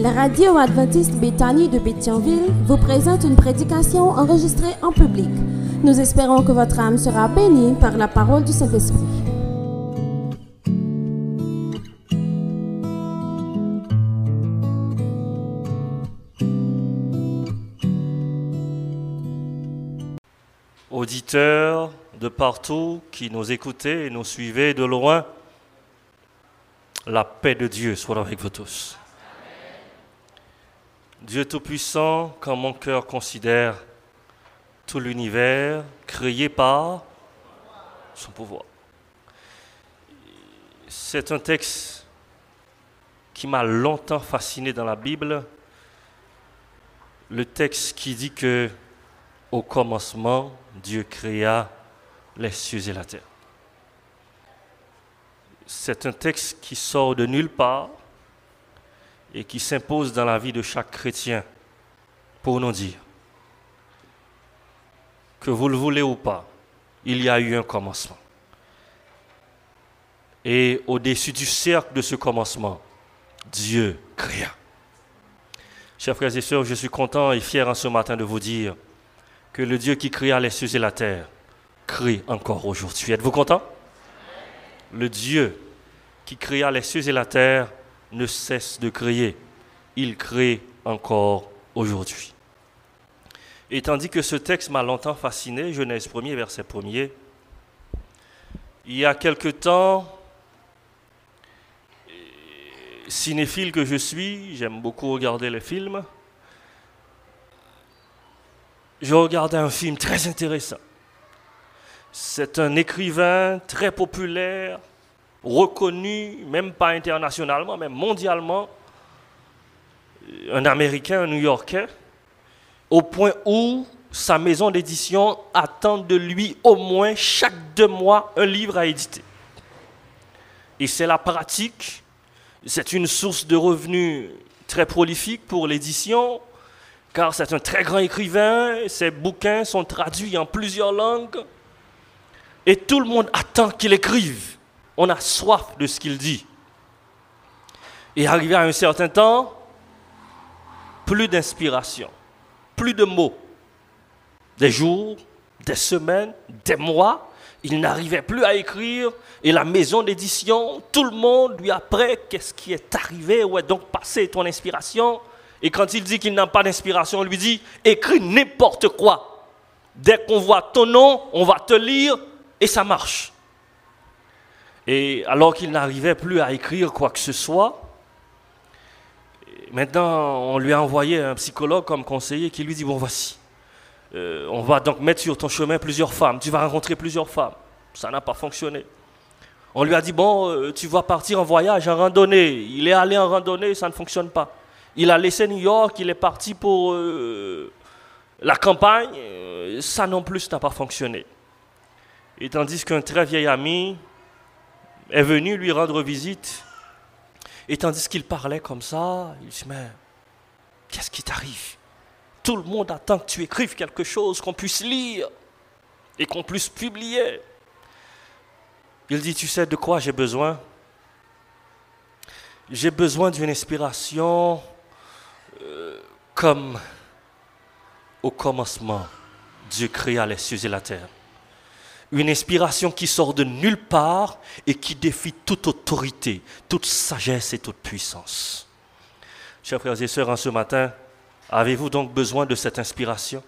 La radio adventiste Béthanie de Béthionville vous présente une prédication enregistrée en public. Nous espérons que votre âme sera bénie par la parole du Saint-Esprit. Auditeurs de partout qui nous écoutez et nous suivez de loin, la paix de Dieu soit avec vous tous. Dieu Tout-Puissant, quand mon cœur considère tout l'univers créé par son pouvoir. C'est un texte qui m'a longtemps fasciné dans la Bible, le texte qui dit que au commencement, Dieu créa les cieux et la terre. C'est un texte qui sort de nulle part et qui s'impose dans la vie de chaque chrétien pour nous dire que vous le voulez ou pas, il y a eu un commencement. Et au-dessus du cercle de ce commencement, Dieu créa. Chers frères et sœurs, je suis content et fier en ce matin de vous dire que le Dieu qui créa les cieux et la terre crée encore aujourd'hui. Êtes-vous content? Le Dieu qui créa les cieux et la terre ne cesse de créer. Il crée encore aujourd'hui. Et tandis que ce texte m'a longtemps fasciné, Genèse 1er, verset 1er, il y a quelque temps, cinéphile que je suis, j'aime beaucoup regarder les films, je regardais un film très intéressant. C'est un écrivain très populaire, reconnu, même pas internationalement, mais mondialement, un Américain, un New-Yorkais, au point où sa maison d'édition attend de lui au moins chaque deux mois un livre à éditer. Et c'est la pratique, c'est une source de revenus très prolifique pour l'édition, car c'est un très grand écrivain, ses bouquins sont traduits en plusieurs langues, et tout le monde attend qu'il écrive. On a soif de ce qu'il dit. Et arrivé à un certain temps, plus d'inspiration, plus de mots. Des jours, des semaines, des mois, il n'arrivait plus à écrire et la maison d'édition, tout le monde lui après qu'est-ce qui est arrivé, où est donc passé ton inspiration Et quand il dit qu'il n'a pas d'inspiration, on lui dit écris n'importe quoi. Dès qu'on voit ton nom, on va te lire et ça marche. Et alors qu'il n'arrivait plus à écrire quoi que ce soit, maintenant on lui a envoyé un psychologue comme conseiller qui lui dit, bon voici, euh, on va donc mettre sur ton chemin plusieurs femmes, tu vas rencontrer plusieurs femmes. Ça n'a pas fonctionné. On lui a dit, bon, euh, tu vas partir en voyage, en randonnée. Il est allé en randonnée, ça ne fonctionne pas. Il a laissé New York, il est parti pour euh, la campagne, ça non plus n'a pas fonctionné. Et tandis qu'un très vieil ami est venu lui rendre visite, et tandis qu'il parlait comme ça, il dit, mais qu'est-ce qui t'arrive? Tout le monde attend que tu écrives quelque chose qu'on puisse lire et qu'on puisse publier. Il dit, tu sais de quoi j'ai besoin? J'ai besoin d'une inspiration euh, comme au commencement, Dieu créa les cieux et la terre une inspiration qui sort de nulle part et qui défie toute autorité, toute sagesse et toute puissance. Chers frères et sœurs, en ce matin, avez-vous donc besoin de cette inspiration?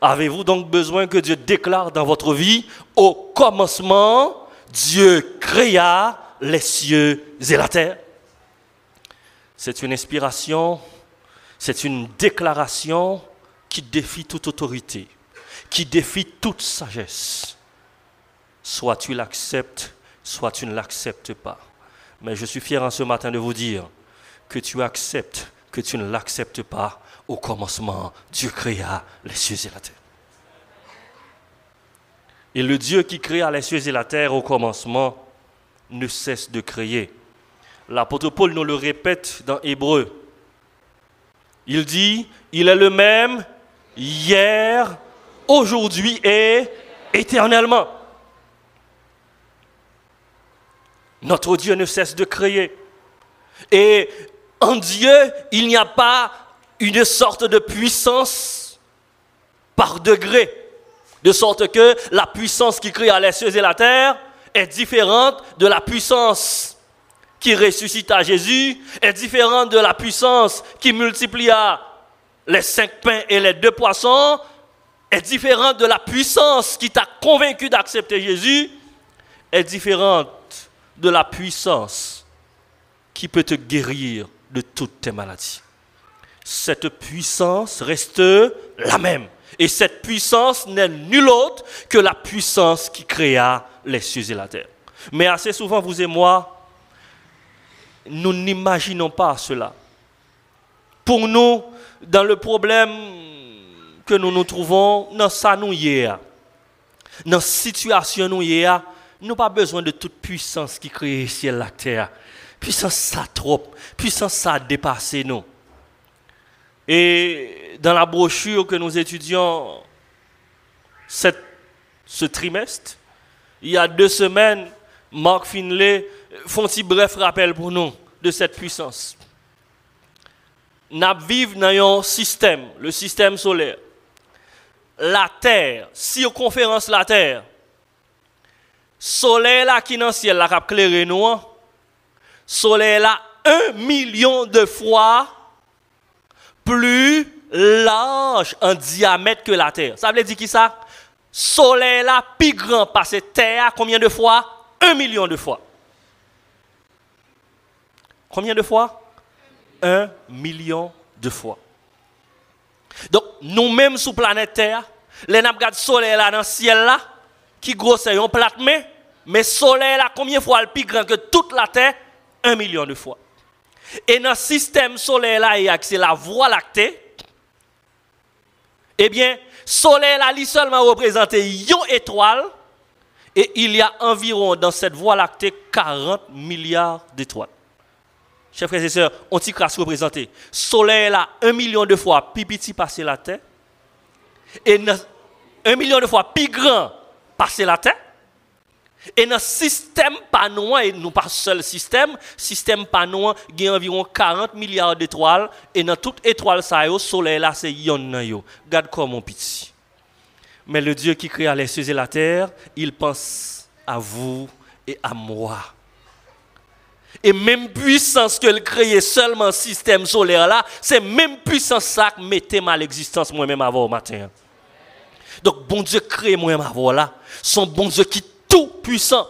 Avez-vous donc besoin que Dieu déclare dans votre vie, au commencement, Dieu créa les cieux et la terre C'est une inspiration, c'est une déclaration qui défie toute autorité, qui défie toute sagesse soit tu l'acceptes, soit tu ne l'acceptes pas. Mais je suis fier en ce matin de vous dire que tu acceptes, que tu ne l'acceptes pas. Au commencement, Dieu créa les cieux et la terre. Et le Dieu qui créa les cieux et la terre au commencement ne cesse de créer. L'apôtre Paul nous le répète dans Hébreu. Il dit, il est le même hier, aujourd'hui et éternellement. Notre Dieu ne cesse de créer. Et en Dieu, il n'y a pas une sorte de puissance par degré. De sorte que la puissance qui créa les cieux et la terre est différente de la puissance qui ressuscita Jésus, est différente de la puissance qui multiplia les cinq pains et les deux poissons, est différente de la puissance qui t'a convaincu d'accepter Jésus, est différente de la puissance qui peut te guérir de toutes tes maladies. Cette puissance reste la même. Et cette puissance n'est nulle autre que la puissance qui créa les cieux et la terre. Mais assez souvent, vous et moi, nous n'imaginons pas cela. Pour nous, dans le problème que nous nous trouvons, dans nous la situation nous y nous pas besoin de toute puissance qui crée ciel la terre. Puissance ça trop, puissance ça a dépassé nous. Et dans la brochure que nous étudions ce trimestre, il y a deux semaines, Mark Finlay font un bref rappel pour nous de cette puissance. Nous vivons dans un système, le système solaire. La Terre, circonférence la Terre, soleil là qui dans le ciel, la cap clairé nous, hein. soleil là un million de fois plus large en diamètre que la Terre. Ça veut dire qui ça? Soleil là plus grand cette Terre combien de fois? Un million de fois. Combien de fois? Un million de fois. Donc, nous-mêmes sur planète Terre, les le soleil là dans le ciel là, qui grosse un plate mais, mais soleil là, combien de fois le plus grand que toute la Terre? Un million de fois. Et dans le système solaire là, c'est la voie lactée. Eh bien, soleil là, lui seulement représenté une étoile. Et il y a environ dans cette voie lactée 40 milliards d'étoiles. Chers frères et sœurs, crasse représenté. Soleil là, un million de fois plus petit passer la Terre. Et un million de fois plus grand passer la Terre. Et dans le système panois, et nous pas seul système, système panois, il y a environ 40 milliards d'étoiles. Et dans toute étoile, ça, le soleil là, c'est yon yo. Regarde comme mon petit. Mais le Dieu qui créa les cieux et la terre, il pense à vous et à moi. Et même puissance que le créé seulement système solaire là, c'est même puissance ça qui mettait à l'existence moi-même avant au matin. Donc bon Dieu crée moi-même avant là, son bon Dieu qui puissant.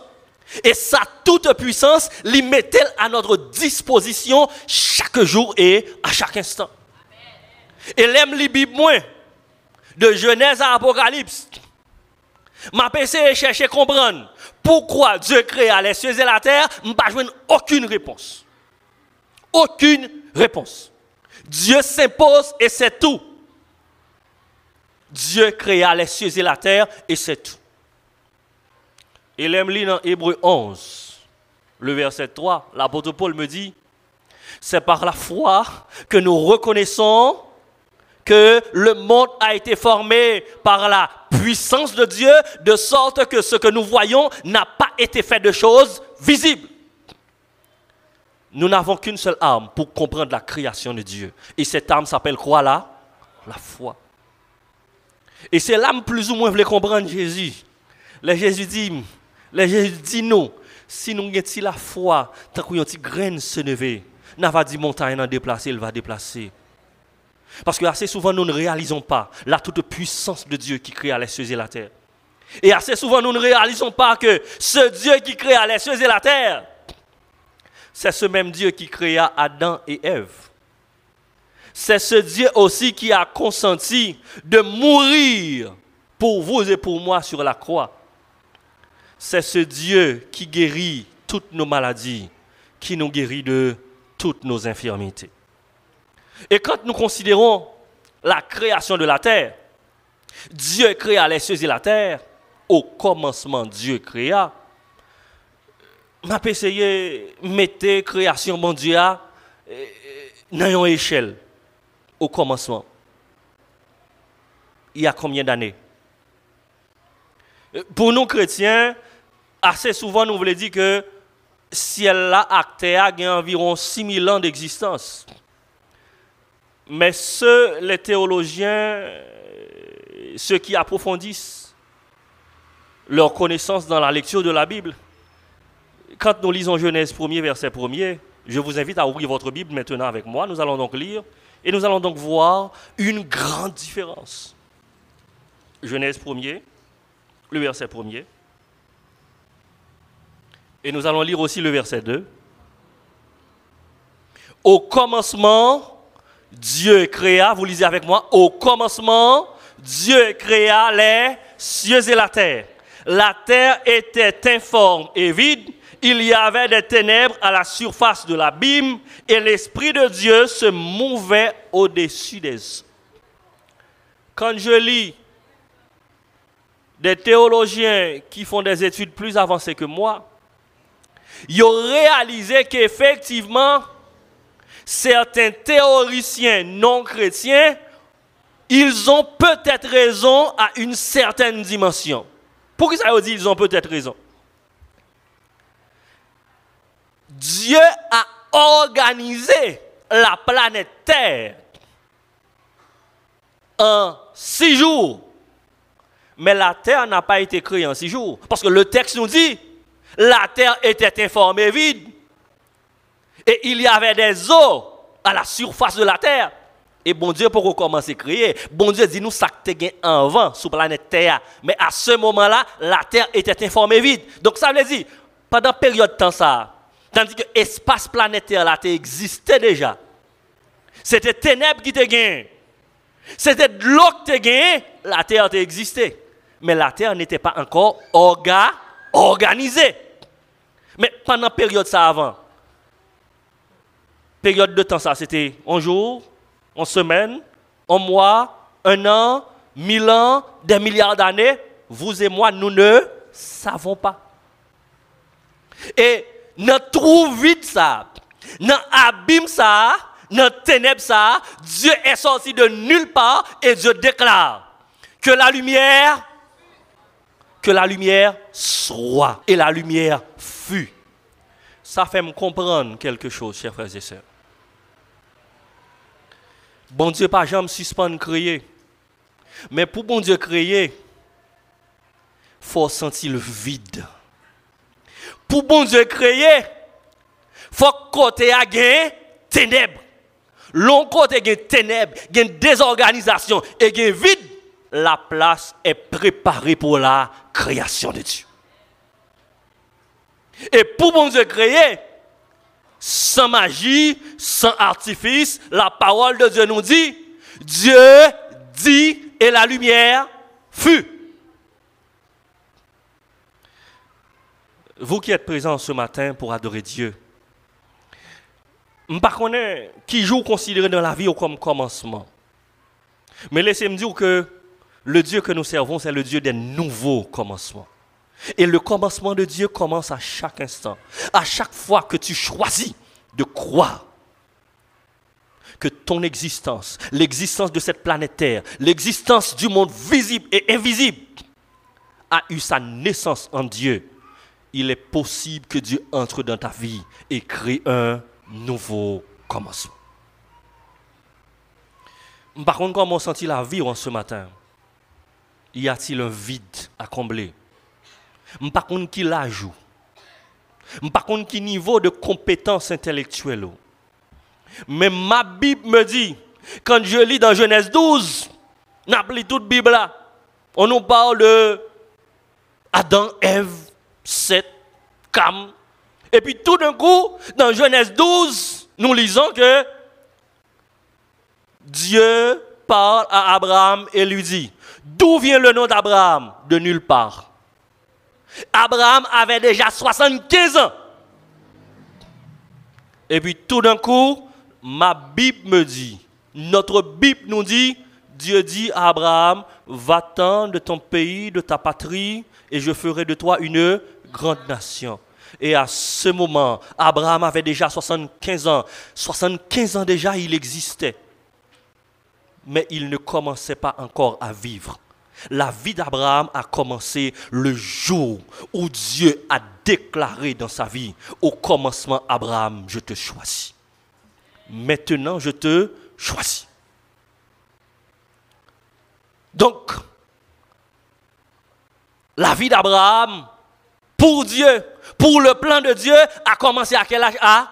Et sa toute puissance, lui met à notre disposition chaque jour et à chaque instant. Et l'aime les moins de Genèse à Apocalypse. Ma PC est chercher à comprendre pourquoi Dieu créa les cieux et la terre, je n'ai pas aucune réponse. Aucune réponse. Dieu s'impose et c'est tout. Dieu créa les cieux et la terre et c'est tout. Et l'aime dans Hébreu 11, le verset 3, l'apôtre Paul me dit, c'est par la foi que nous reconnaissons que le monde a été formé par la puissance de Dieu, de sorte que ce que nous voyons n'a pas été fait de choses visibles. Nous n'avons qu'une seule arme pour comprendre la création de Dieu. Et cette arme s'appelle quoi là? La foi. Et c'est l'âme plus ou moins voulait comprendre Jésus. Le Jésus dit, les Jésus dit non. Si nous avons la foi, tant qu'on a graine se lever, n'a pas dit montagne à déplacer, il va déplacer. Parce que assez souvent, nous ne réalisons pas la toute puissance de Dieu qui créa les cieux et la terre. Et assez souvent, nous ne réalisons pas que ce Dieu qui créa les cieux et la terre, c'est ce même Dieu qui créa Adam et Ève. C'est ce Dieu aussi qui a consenti de mourir pour vous et pour moi sur la croix c'est ce Dieu qui guérit toutes nos maladies, qui nous guérit de toutes nos infirmités. Et quand nous considérons la création de la terre, Dieu créa les cieux et la terre, au commencement Dieu créa, m'a essayé de mettre création bon Dieu dans une échelle au commencement. Il y a combien d'années? Pour nous chrétiens, assez souvent, nous voulons dire que ciel-là, Actea, a environ 6000 ans d'existence. Mais ceux, les théologiens, ceux qui approfondissent leur connaissance dans la lecture de la Bible, quand nous lisons Genèse 1er, verset 1er, je vous invite à ouvrir votre Bible maintenant avec moi. Nous allons donc lire et nous allons donc voir une grande différence. Genèse 1er, le verset 1er. Et nous allons lire aussi le verset 2. Au commencement, Dieu créa, vous lisez avec moi, au commencement, Dieu créa les cieux et la terre. La terre était informe et vide, il y avait des ténèbres à la surface de l'abîme et l'Esprit de Dieu se mouvait au-dessus des eaux. Quand je lis des théologiens qui font des études plus avancées que moi, ils ont réalisé qu'effectivement, certains théoriciens non chrétiens, ils ont peut-être raison à une certaine dimension. Pourquoi ça veut dire qu'ils ont peut-être raison? Dieu a organisé la planète Terre en six jours. Mais la Terre n'a pas été créée en six jours. Parce que le texte nous dit, la Terre était informée vide. Et il y avait des eaux à la surface de la Terre. Et bon Dieu, pour commencer à créer, bon Dieu dit nous ça en vent sur la planète Terre. Mais à ce moment-là, la Terre était informée vide. Donc ça veut dire, pendant période de temps ça, Tandis que l'espace planétaire là existait déjà. C'était ténèbres qui te gagné. C'était de l'eau qui gagné. La terre existait. Mais la terre n'était pas encore orga, organisée. Mais pendant la période ça avant, période de temps ça, c'était un jour, une semaine, un mois, un an, mille ans, des milliards d'années. Vous et moi, nous ne savons pas. Et dans trou vide ça, dans abîme ça, dans ténèbres ça, Dieu est sorti de nulle part et Dieu déclare que la lumière, que la lumière soit et la lumière fut. Ça fait me comprendre quelque chose, chers frères et sœurs. Bon Dieu pas jamais suspendre créer. Mais pour bon Dieu créer, faut sentir le vide pour bon Dieu créer, faut côté a gain ténèbres. L'on côté gain ténèbres, gain désorganisation et gain vide, la place est préparée pour la création de Dieu. Et pour bon Dieu créer, sans magie, sans artifice, la parole de Dieu nous dit, Dieu dit et la lumière fut. vous qui êtes présents ce matin pour adorer Dieu, je ne sais pas qui joue considéré dans la vie comme commencement. Mais laissez-moi dire que le Dieu que nous servons, c'est le Dieu des nouveaux commencements. Et le commencement de Dieu commence à chaque instant. À chaque fois que tu choisis de croire que ton existence, l'existence de cette planète Terre, l'existence du monde visible et invisible, a eu sa naissance en Dieu il est possible que Dieu entre dans ta vie et crée un nouveau commencement. Par contre, comment senti la vie ce matin? Y a-t-il un vide à combler? Par contre, qui l'ajoute Par contre, qui niveau de compétence intellectuelle? Mais ma Bible me dit, quand je lis dans Genèse 12, n'appelez toute Bible on nous parle de Adam, Ève, 7, Cam. Et puis tout d'un coup, dans Genèse 12, nous lisons que Dieu parle à Abraham et lui dit, d'où vient le nom d'Abraham? De nulle part. Abraham avait déjà 75 ans. Et puis tout d'un coup, ma Bible me dit, notre Bible nous dit, Dieu dit à Abraham, va-t'en de ton pays, de ta patrie, et je ferai de toi une grande nation. Et à ce moment, Abraham avait déjà 75 ans. 75 ans déjà, il existait. Mais il ne commençait pas encore à vivre. La vie d'Abraham a commencé le jour où Dieu a déclaré dans sa vie, au commencement, Abraham, je te choisis. Maintenant, je te choisis. Donc, la vie d'Abraham, pour Dieu, pour le plan de Dieu, a commencé à quel âge? À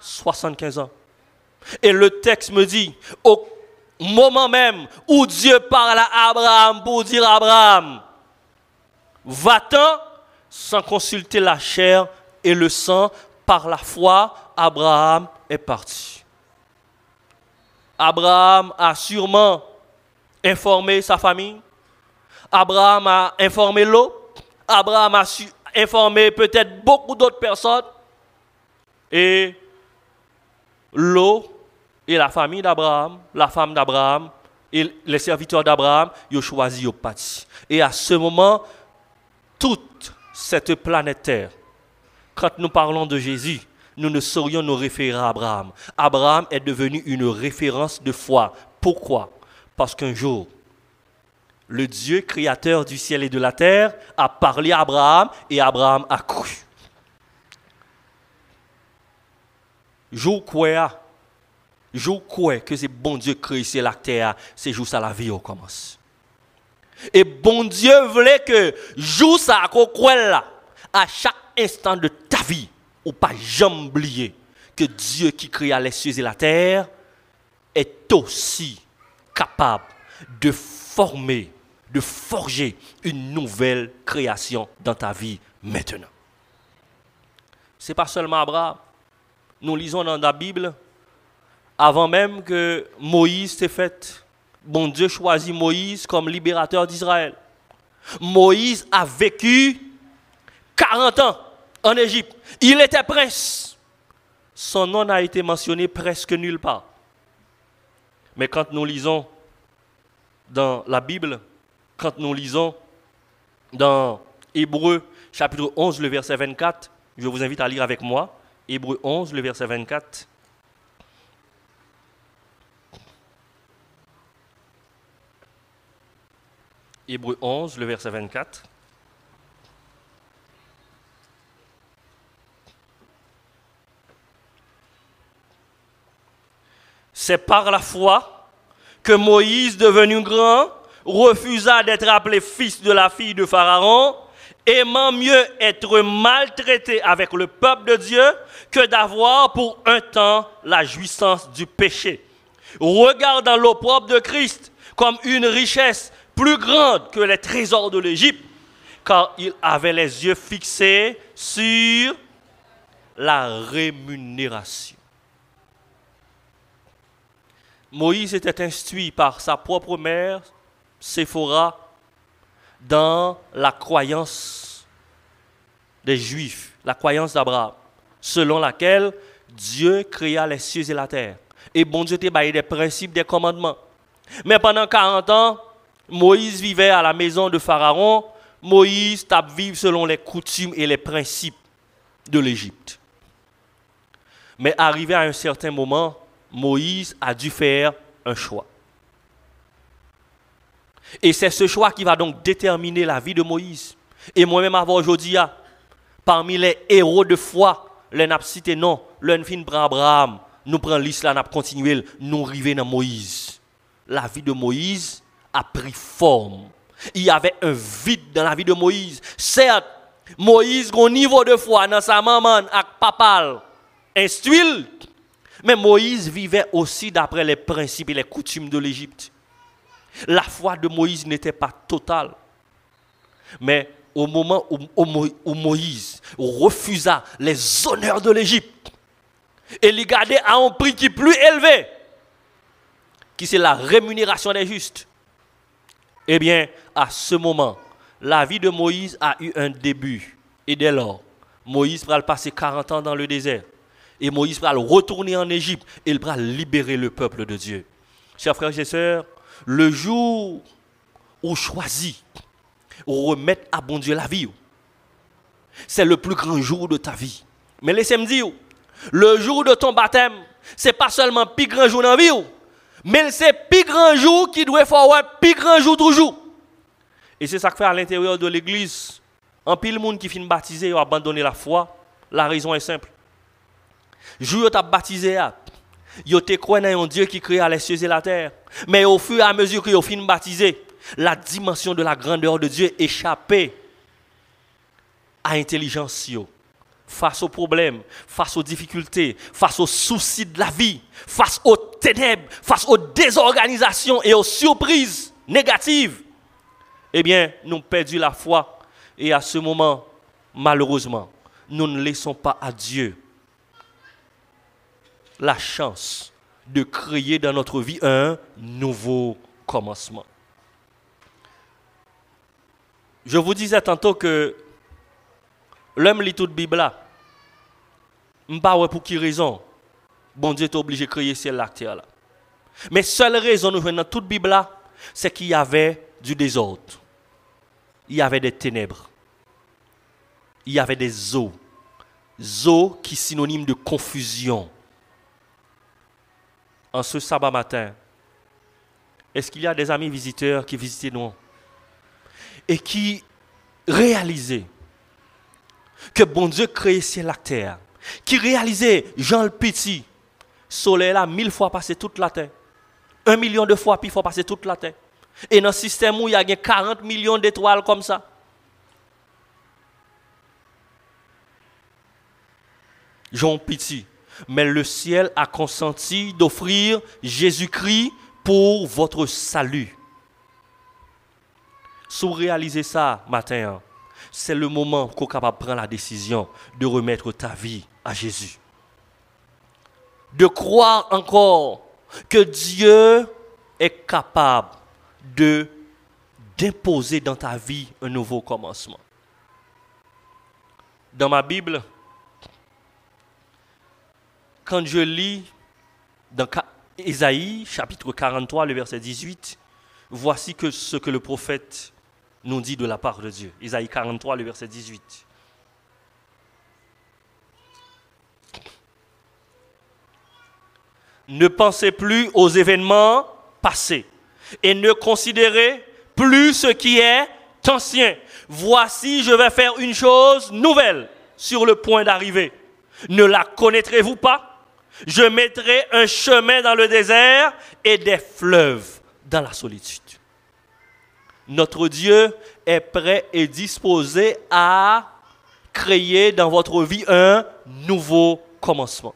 75 ans. Et le texte me dit, au moment même où Dieu parle à Abraham pour dire Abraham, va-t'en sans consulter la chair et le sang, par la foi, Abraham est parti. Abraham a sûrement informé sa famille. Abraham a informé l'eau. Abraham a informé peut-être beaucoup d'autres personnes. Et l'eau et la famille d'Abraham, la femme d'Abraham et les serviteurs d'Abraham, ils ont choisi au parti. Et à ce moment, toute cette planète Terre, quand nous parlons de Jésus, nous ne saurions nous référer à Abraham. Abraham est devenu une référence de foi. Pourquoi? Parce qu'un jour, le Dieu créateur du ciel et de la terre a parlé à Abraham et Abraham a cru. Jour quoi je crois que c'est bon Dieu créé c'est la terre, c'est jour ça la vie commence. Et bon Dieu voulait que jour ça qu'on là, à chaque instant de ta vie, ou pas jamais que Dieu qui créa les cieux et la terre est aussi capable de former, de forger une nouvelle création dans ta vie maintenant. Ce n'est pas seulement Abraham. Nous lisons dans la Bible avant même que Moïse s'est fait. Bon Dieu choisit Moïse comme libérateur d'Israël. Moïse a vécu 40 ans en Égypte. Il était prince. Son nom n'a été mentionné presque nulle part. Mais quand nous lisons dans la Bible, quand nous lisons dans Hébreu chapitre 11, le verset 24, je vous invite à lire avec moi. Hébreu 11, le verset 24. Hébreu 11, le verset 24. C'est par la foi que Moïse, devenu grand, refusa d'être appelé fils de la fille de Pharaon, aimant mieux être maltraité avec le peuple de Dieu que d'avoir pour un temps la jouissance du péché. Regardant l'opprobre de Christ comme une richesse plus grande que les trésors de l'Égypte, car il avait les yeux fixés sur la rémunération. Moïse était instruit par sa propre mère, Séphora, dans la croyance des Juifs, la croyance d'Abraham, selon laquelle Dieu créa les cieux et la terre. Et bon Dieu t'a des principes, des commandements. Mais pendant 40 ans, Moïse vivait à la maison de Pharaon. Moïse tape vivre selon les coutumes et les principes de l'Égypte. Mais arrivé à un certain moment, Moïse a dû faire un choix. Et c'est ce choix qui va donc déterminer la vie de Moïse. Et moi-même, avant aujourd'hui, parmi les héros de foi, les n'a cité non, l'un fin Abraham, nous prenons l'islam, nous continuer, nous arrivons dans Moïse. La vie de Moïse a pris forme. Il y avait un vide dans la vie de Moïse. Certes, Moïse, au niveau de foi dans sa maman et papa, instruit, mais Moïse vivait aussi d'après les principes et les coutumes de l'Égypte. La foi de Moïse n'était pas totale. Mais au moment où, Moïse refusa les honneurs de l'Égypte et les gardait à un prix qui est plus élevé, qui c'est la rémunération des justes, eh bien, à ce moment, la vie de Moïse a eu un début. Et dès lors, Moïse va passer 40 ans dans le désert. Et Moïse va retourner en Égypte et il va libérer le peuple de Dieu. Chers frères et sœurs, le jour où choisit, où remettre à bon Dieu la vie, c'est le plus grand jour de ta vie. Mais laissez-moi dire, le jour de ton baptême, c'est pas seulement le plus grand jour dans la vie, Mais c'est plus grand jour qui doit faire plus grand jour toujours. Et c'est ça que fait à l'intérieur de l'église. En pile monde qui finit baptisé ou abandonné la foi, la raison est simple. Jour tu baptisé, yo te croit dans un Dieu qui crée les cieux et la terre. Mais au fur et à mesure que yo fin baptisé, la dimension de la grandeur de Dieu échappait à l'intelligence face aux problèmes, face aux difficultés, face aux soucis de la vie, face aux ténèbres, face aux désorganisations et aux surprises négatives, eh bien, nous perdu la foi. Et à ce moment, malheureusement, nous ne laissons pas à Dieu la chance de créer dans notre vie un nouveau commencement. Je vous disais tantôt que l'homme lit toute Bible là. pas pour qui raison? Bon Dieu est obligé de créer ciel la terre là. Mais seule raison nous voyons dans toute Bible là, c'est qu'il y avait du désordre. Il y avait des ténèbres. Il y avait des eaux. Eaux qui sont synonyme de confusion. En ce sabbat matin, est-ce qu'il y a des amis visiteurs qui visitaient nous? Et qui réalisaient que bon Dieu créé ciel la terre, qui réalisait Jean le Petit, soleil là mille fois passé toute la terre, un million de fois puis faut passer toute la terre. Et dans le système où il y a 40 millions d'étoiles comme ça. Jean Petit. Mais le ciel a consenti d'offrir Jésus-Christ pour votre salut. Si vous réalisez ça matin, hein, c'est le moment qu'on est capable de prendre la décision de remettre ta vie à Jésus. De croire encore que Dieu est capable de d'imposer dans ta vie un nouveau commencement. Dans ma Bible, quand je lis dans Isaïe chapitre 43, le verset 18, voici que ce que le prophète nous dit de la part de Dieu. Isaïe 43, le verset 18. Ne pensez plus aux événements passés et ne considérez plus ce qui est ancien. Voici, je vais faire une chose nouvelle sur le point d'arriver. Ne la connaîtrez-vous pas? Je mettrai un chemin dans le désert et des fleuves dans la solitude. Notre Dieu est prêt et disposé à créer dans votre vie un nouveau commencement.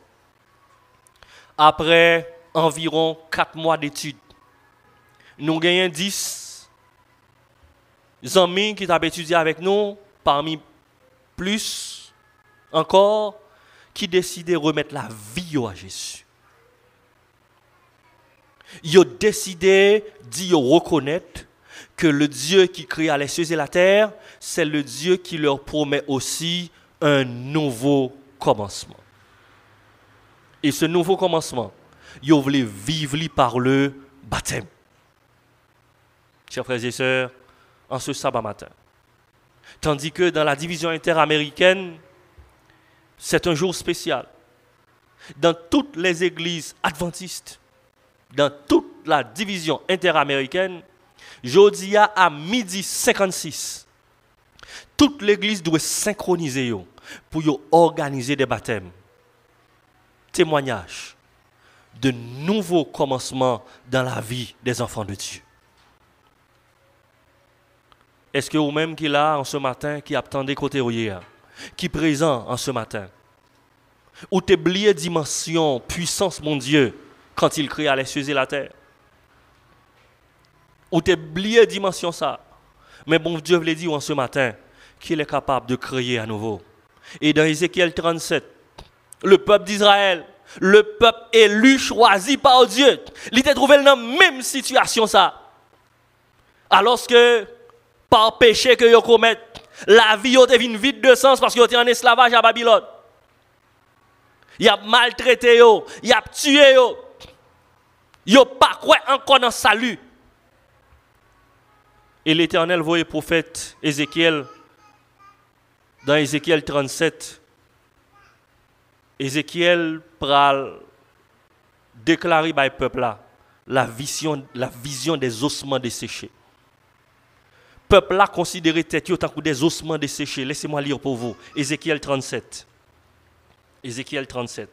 Après environ quatre mois d'études, nous gagnons 10 amis qui ont étudié avec nous, parmi plus encore, qui décident de remettre la vie à Jésus. Ils ont décidé d'y reconnaître que le Dieu qui créa les cieux et la terre, c'est le Dieu qui leur promet aussi un nouveau commencement. Et ce nouveau commencement, ils voulaient vivre par le baptême chers frères et sœurs, en ce sabbat matin. Tandis que dans la division interaméricaine, c'est un jour spécial. Dans toutes les églises adventistes, dans toute la division interaméricaine, jeudi à midi 56, toute l'église doit synchroniser pour organiser des baptêmes, témoignages de nouveaux commencements dans la vie des enfants de Dieu. Est-ce que vous-même qui là en ce matin, qui attendez côté hier, qui présent en ce matin, ou t'oubliez dimension, puissance, mon Dieu, quand il créa les cieux et la terre? Ou t'oubliez dimension ça? Mais bon Dieu vous dit en ce matin qu'il est capable de créer à nouveau. Et dans Ézéchiel 37, le peuple d'Israël, le peuple élu, choisi par Dieu, il était trouvé dans la même situation ça. Alors que par péché que vous commettent, la vie est devenu vide de sens parce que vous en esclavage à Babylone. Il a maltraité, il a tué, il a pas quoi encore dans le salut. Et l'Éternel voyait le prophète Ézéchiel dans Ézéchiel 37. Ézéchiel pral déclarer par le peuple là la vision, la vision des ossements desséchés. Peuple là considéré tête autant que des ossements desséchés. Laissez-moi lire pour vous. Ézéchiel 37. Ézéchiel 37.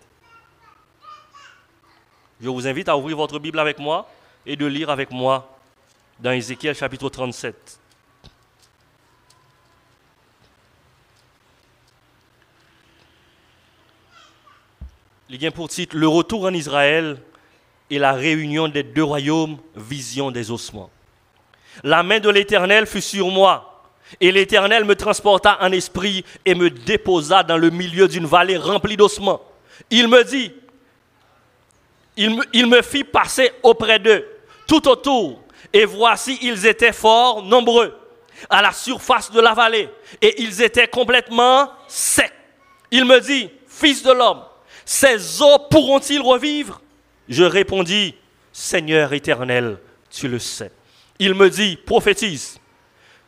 Je vous invite à ouvrir votre Bible avec moi et de lire avec moi dans Ézéchiel chapitre 37. Il y a pour titre Le retour en Israël et la réunion des deux royaumes, vision des ossements. La main de l'Éternel fut sur moi, et l'Éternel me transporta en esprit et me déposa dans le milieu d'une vallée remplie d'ossements. Il me dit, il me, il me fit passer auprès d'eux, tout autour, et voici, ils étaient fort nombreux à la surface de la vallée, et ils étaient complètement secs. Il me dit, Fils de l'homme, ces eaux pourront-ils revivre? Je répondis, Seigneur éternel, tu le sais. Il me dit, prophétise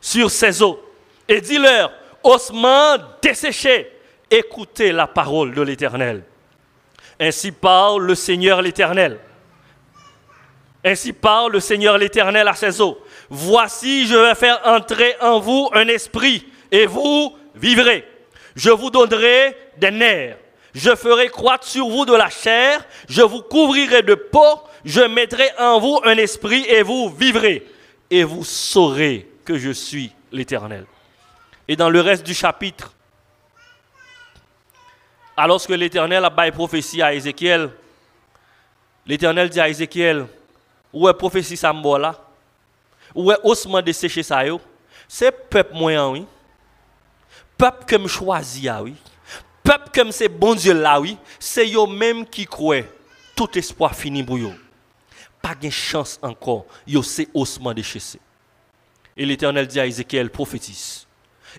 sur ces eaux et dis-leur, ossements desséchés, écoutez la parole de l'Éternel. Ainsi parle le Seigneur l'Éternel. Ainsi parle le Seigneur l'Éternel à ces eaux. Voici, je vais faire entrer en vous un esprit et vous vivrez. Je vous donnerai des nerfs je ferai croître sur vous de la chair, je vous couvrirai de peau, je mettrai en vous un esprit et vous vivrez. Et vous saurez que je suis l'Éternel. Et dans le reste du chapitre, alors que l'Éternel a baillé prophétie à Ézéchiel, l'Éternel dit à Ézéchiel, où est prophétie ça là? Où est osement de sécher ça C'est peuple moyen, oui. Peuple que me choisi, oui peuple comme ces bon Dieu là, oui, c'est eux même qui croient. Tout espoir fini pour eux. Pas de chance encore. Yo c'est osement de chasser. Et l'Éternel dit à Ézéchiel, prophétise.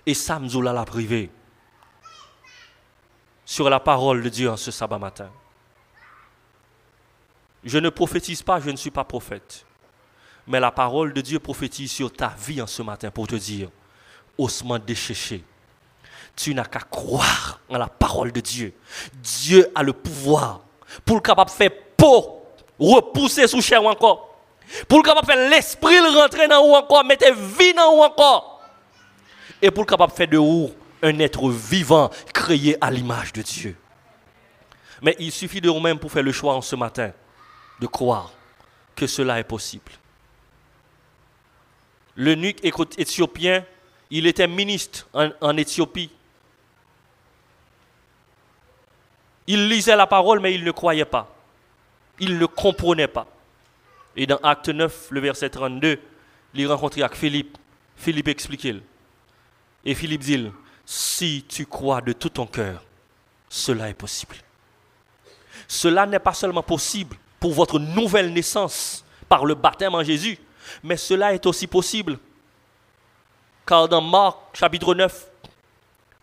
Et Samzoul la privé sur la parole de Dieu en ce sabbat matin. Je ne prophétise pas, je ne suis pas prophète. Mais la parole de Dieu prophétise sur ta vie en ce matin pour te dire, osement déchéché, tu n'as qu'à croire en la parole de Dieu. Dieu a le pouvoir pour le capable de faire peau, repousser sous chair encore. Pour le capable de faire l'esprit rentrer dans ou encore, mettre vie dans ou encore. Et pour le capable de faire de vous un être vivant créé à l'image de Dieu. Mais il suffit de vous-même pour faire le choix en ce matin de croire que cela est possible. Le nuque éthiopien, il était ministre en Éthiopie. Il lisait la parole, mais il ne croyait pas. Il ne comprenait pas. Et dans Acte 9, le verset 32, il rencontre avec Philippe. Philippe explique. Et Philippe dit, si tu crois de tout ton cœur, cela est possible. Cela n'est pas seulement possible pour votre nouvelle naissance par le baptême en Jésus, mais cela est aussi possible. Car dans Marc chapitre 9,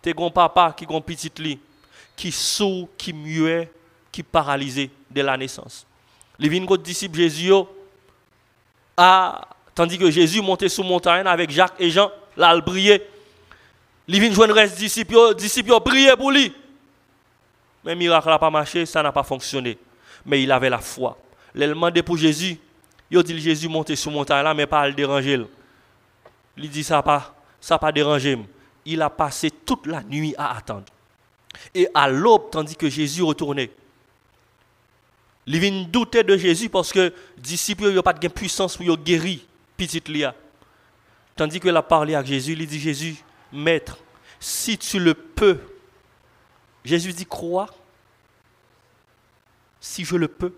tes grands papa qui grand petit lit, qui sourd, qui muet, qui paralysé de la naissance. Les vignes disciples Jésus a, tandis que Jésus montait sous montagne avec Jacques et Jean, là, il brillait. Les vignes joignent reste disciples, disciples priaient pour lui. Mais miracle n'a pas marché, ça n'a pas fonctionné. Mais il avait la foi. Il demandé pour Jésus. Il dit Jésus monter sous montagne là, mais pas le déranger. Il dit ça pas, ça pas dérangé. Il a passé toute la nuit à attendre. Et à l'aube, tandis que Jésus retournait, il vient douter de Jésus parce que les disciples n'ont pas de puissance pour guérir petite Lia. Tandis qu'il a parlé avec Jésus, il dit Jésus, maître, si tu le peux, Jésus dit crois, si je le peux.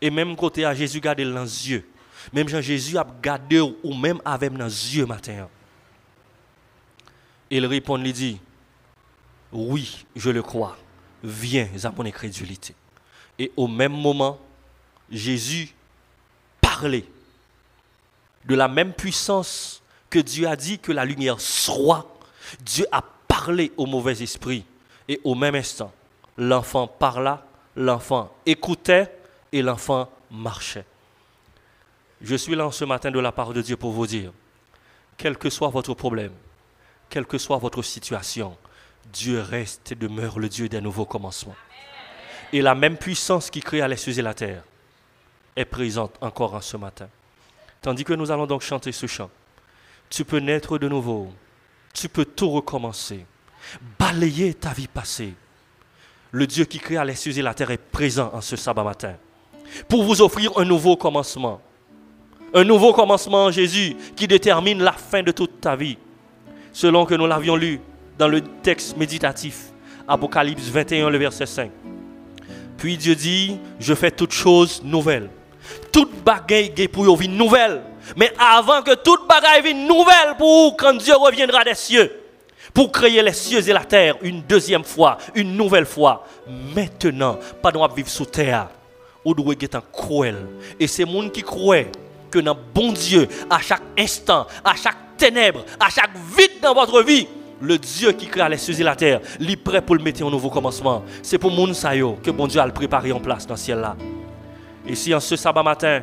Et même côté à Jésus garder dans les yeux. Même Jean Jésus a gardé ou même avec dans les yeux matin. Il répond, il dit, oui, je le crois, viens à mon incrédulité. Et au même moment, Jésus parlait de la même puissance que Dieu a dit que la lumière soit. Dieu a parlé au mauvais esprit. Et au même instant, l'enfant parla, l'enfant écoutait et l'enfant marchait. Je suis là ce matin de la part de Dieu pour vous dire, quel que soit votre problème, quelle que soit votre situation, Dieu reste et demeure le Dieu des nouveaux commencements. Et la même puissance qui créa les cieux et la terre est présente encore en ce matin. Tandis que nous allons donc chanter ce chant, tu peux naître de nouveau, tu peux tout recommencer, balayer ta vie passée. Le Dieu qui créa les cieux et la terre est présent en ce sabbat matin pour vous offrir un nouveau commencement. Un nouveau commencement en Jésus qui détermine la fin de toute ta vie. Selon que nous l'avions lu dans le texte méditatif, Apocalypse 21, le verset 5. Puis Dieu dit, je fais toutes choses nouvelles. Toute bagaille pour une vie nouvelle. Mais avant que toute bagaille vienne nouvelle pour quand Dieu reviendra des cieux, pour créer les cieux et la terre une deuxième fois, une nouvelle fois. Maintenant, pas de vivre sous terre, ou doit être cruel. Et c'est monde qui croit que dans bon Dieu, à chaque instant, à chaque ténèbre, à chaque vide dans votre vie, le Dieu qui crée les cieux et la terre, il est prêt pour le mettre en nouveau commencement. C'est pour moun que bon Dieu a préparé en place dans ce ciel là. Et si en ce sabbat matin,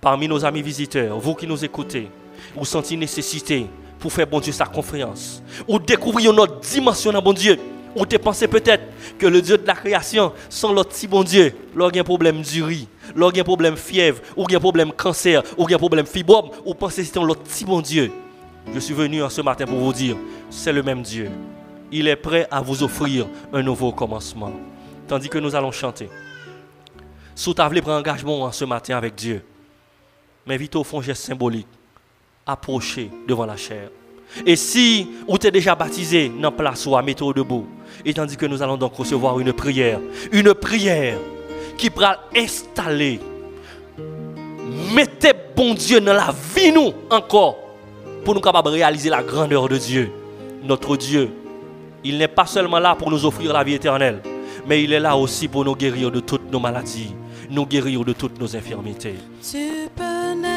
parmi nos amis visiteurs, vous qui nous écoutez, vous sentez nécessité pour faire bon Dieu sa confiance, ou découvrir notre dimension dans bon Dieu, ou te pensez peut-être que le Dieu de la création, sans l'autre petit bon Dieu, a un problème du riz, il y a un problème fièvre, ou un problème cancer, ou un problème fibrome, ou pensez que c'est l'autre petit bon Dieu. Je suis venu ce matin pour vous dire, c'est le même Dieu. Il est prêt à vous offrir un nouveau commencement. Tandis que nous allons chanter. Sous ta prendre engagement ce matin avec Dieu. Mais vite au fond geste symbolique. Approcher devant la chair. Et si vous êtes déjà baptisé dans la place ou à métro debout, et tandis que nous allons donc recevoir une prière, une prière qui pourra installer, mettez bon Dieu dans la vie nous encore pour nous capables de réaliser la grandeur de Dieu. Notre Dieu, il n'est pas seulement là pour nous offrir la vie éternelle, mais il est là aussi pour nous guérir de toutes nos maladies, nous guérir de toutes nos infirmités. Tu peux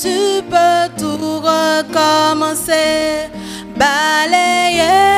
tu peux tout recommencer, balayer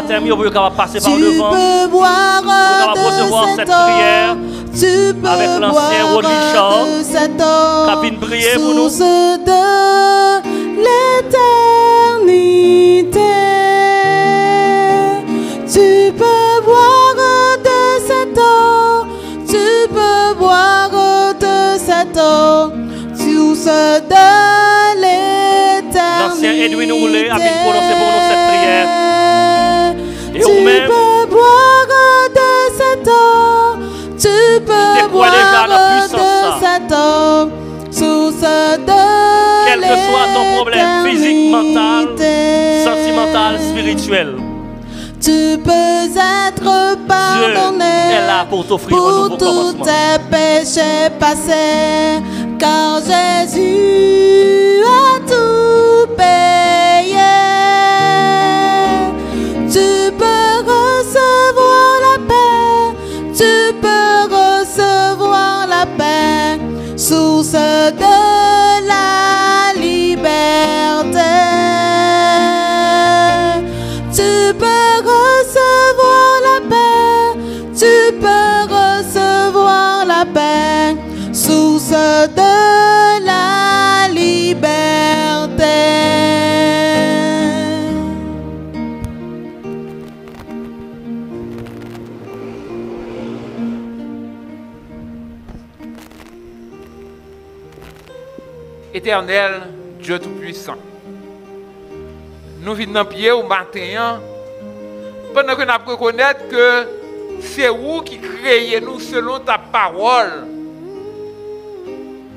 baptême, vous pouvez passer par devant. Peux boire vous pouvez recevoir cette prière tu peux avec l'ancien Rodney Shaw. Qui prier pour nous. Problème physique, mental, sentimental, spirituel. Tu peux être pardonné Dieu est là pour t'offrir un nouveau tous tes péchés passés, car Jésus Dieu Tout-Puissant. Nous venons pied au matin, pendant que nous reconnaître que c'est vous qui créez nous selon ta parole.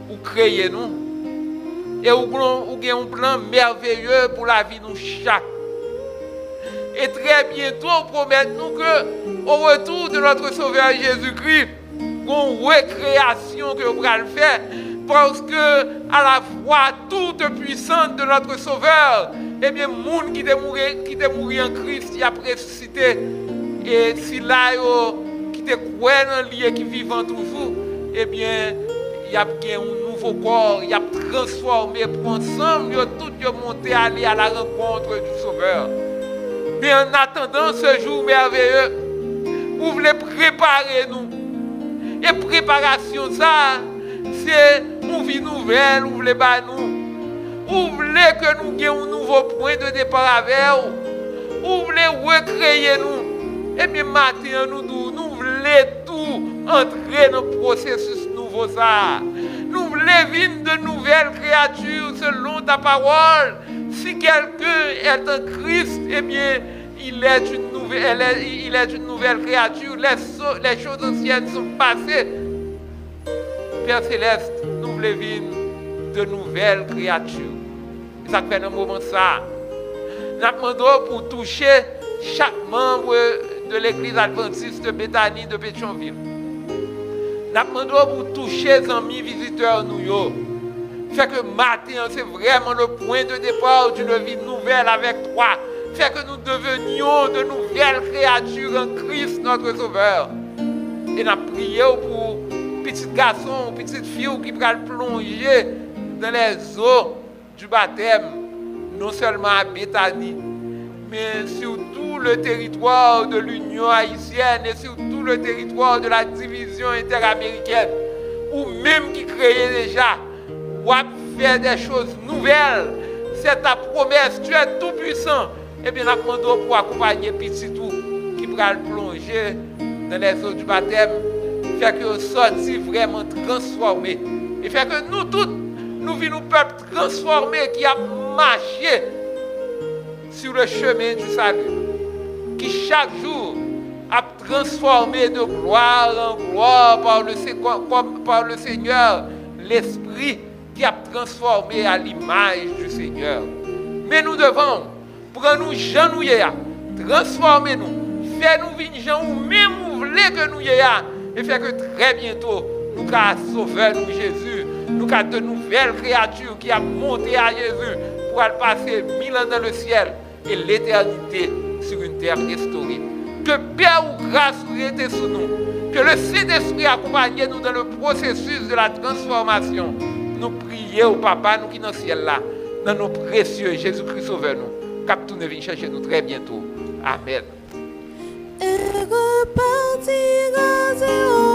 Vous créez nous. Et vous avez un plan merveilleux pour la vie nous chaque. Et très bientôt, promettez-nous que au retour de notre Sauveur Jésus-Christ, une recréation que vous allez faire parce que à la voix toute puissante de notre Sauveur, eh bien, monde qui est qui en Christ, il a ressuscité. Et si là, qui est croyant dans lieu qui vivant toujours, eh bien, il y a un nouveau corps, il a transformé pour ensemble, tout monter aller à la rencontre du Sauveur. Mais en attendant ce jour merveilleux, vous voulez préparer nous. Et préparation, ça, c'est une vie nouvelle, vous voulez pas nous? Vous que nous ayons un nouveau point de départ avec vous. Vous voulez recréer nous? Et bien, maintenant, nous, nous, voulons tout entrer dans le processus nouveau. Ça. Nous voulons vivre de nouvelles créatures selon ta parole. Si quelqu'un est en Christ, eh bien, il est une nouvelle, il est une nouvelle créature. Les, les choses anciennes sont passées. Céleste, nous voulons de nouvelles créatures. Ça fait un moment ça. Nous demandons pour toucher chaque membre de l'église adventiste de Béthanie de Pétionville. Nous demandons pour toucher les amis visiteurs nous. Fait que matin, c'est vraiment le point de départ d'une vie nouvelle avec toi. Fait que nous devenions de nouvelles créatures en Christ, notre Sauveur. Et nous prions pour petit garçon, petite fille qui va plonger dans les eaux du baptême, non seulement à Béthanie, mais sur tout le territoire de l'Union haïtienne et sur tout le territoire de la division interaméricaine, ou même qui créait déjà, ou à faire des choses nouvelles. C'est ta promesse, tu es tout puissant. Et eh bien, nous pour accompagner petit tout qui va plonger dans les eaux du baptême, faire que sorti vraiment transformé. Et fait que nous tous, nous vivons un peuple transformé qui a marché sur le chemin du salut, qui chaque jour a transformé de gloire en gloire par le, Seigneur, l'Esprit qui a transformé à l'image du Seigneur. Mais nous devons prendre nous genouiller, transformer nous, faire nous vivre ou même nous voulons que nous ayons, et faire que très bientôt nous allons sauver nous Jésus, nous avons de nouvelles créatures qui ont monté à Jésus pour aller passer mille ans dans le ciel et l'éternité sur une terre restaurée. Que Père ou grâce été sur nous, que le Saint-Esprit accompagne nous dans le processus de la transformation. Nous prions au Papa, nous qui dans le ciel là, dans nos précieux Jésus-Christ sauveur nous. Cap tout vient chercher nous très bientôt. Amen. about the other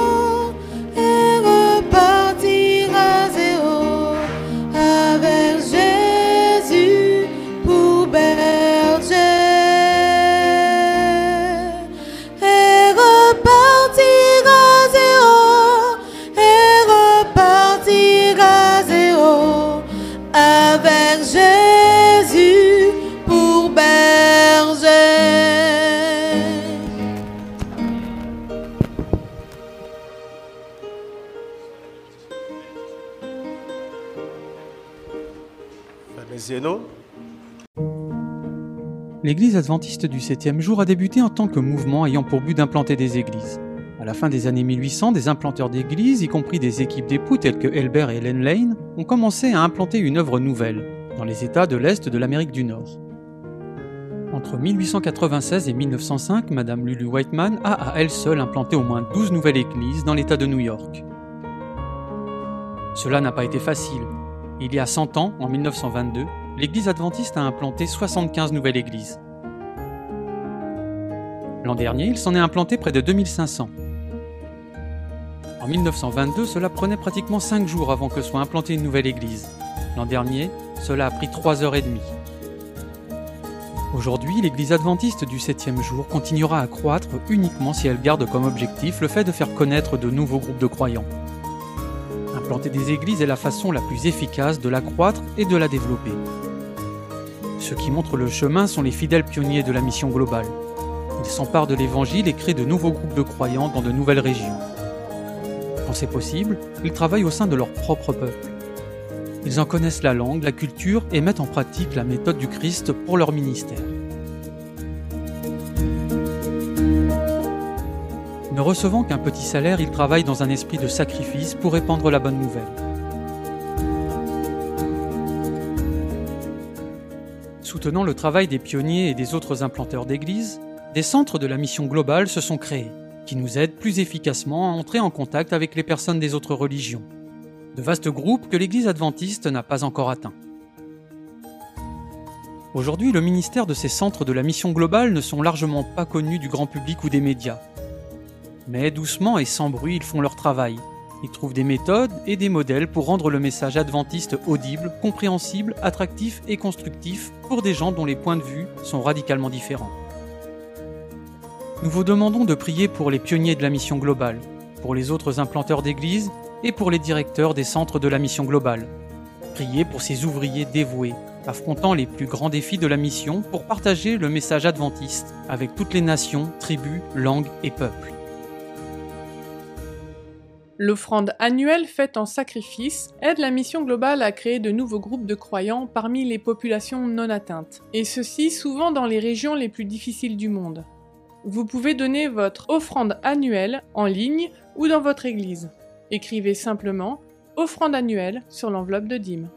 L'Église adventiste du 7e jour a débuté en tant que mouvement ayant pour but d'implanter des églises. À la fin des années 1800, des implanteurs d'églises, y compris des équipes d'époux telles que Elbert et Helen Lane, ont commencé à implanter une œuvre nouvelle, dans les États de l'Est de l'Amérique du Nord. Entre 1896 et 1905, Madame Lulu Whiteman a à elle seule implanté au moins 12 nouvelles églises dans l'État de New York. Cela n'a pas été facile. Il y a 100 ans, en 1922, l'Église adventiste a implanté 75 nouvelles églises. L'an dernier, il s'en est implanté près de 2500. En 1922, cela prenait pratiquement 5 jours avant que soit implantée une nouvelle église. L'an dernier, cela a pris 3 heures et demie. Aujourd'hui, l'église adventiste du 7e jour continuera à croître uniquement si elle garde comme objectif le fait de faire connaître de nouveaux groupes de croyants. Implanter des églises est la façon la plus efficace de la croître et de la développer. Ceux qui montrent le chemin sont les fidèles pionniers de la mission globale. Ils s'emparent de l'évangile et créent de nouveaux groupes de croyants dans de nouvelles régions. Quand c'est possible, ils travaillent au sein de leur propre peuple. Ils en connaissent la langue, la culture et mettent en pratique la méthode du Christ pour leur ministère. Ne recevant qu'un petit salaire, ils travaillent dans un esprit de sacrifice pour répandre la bonne nouvelle. Soutenant le travail des pionniers et des autres implanteurs d'églises, des centres de la mission globale se sont créés, qui nous aident plus efficacement à entrer en contact avec les personnes des autres religions. De vastes groupes que l'Église adventiste n'a pas encore atteints. Aujourd'hui, le ministère de ces centres de la mission globale ne sont largement pas connus du grand public ou des médias. Mais doucement et sans bruit, ils font leur travail. Ils trouvent des méthodes et des modèles pour rendre le message adventiste audible, compréhensible, attractif et constructif pour des gens dont les points de vue sont radicalement différents. Nous vous demandons de prier pour les pionniers de la mission globale, pour les autres implanteurs d'églises et pour les directeurs des centres de la mission globale. Priez pour ces ouvriers dévoués, affrontant les plus grands défis de la mission pour partager le message adventiste avec toutes les nations, tribus, langues et peuples. L'offrande annuelle faite en sacrifice aide la mission globale à créer de nouveaux groupes de croyants parmi les populations non atteintes, et ceci souvent dans les régions les plus difficiles du monde. Vous pouvez donner votre offrande annuelle en ligne ou dans votre église. Écrivez simplement offrande annuelle sur l'enveloppe de dîmes.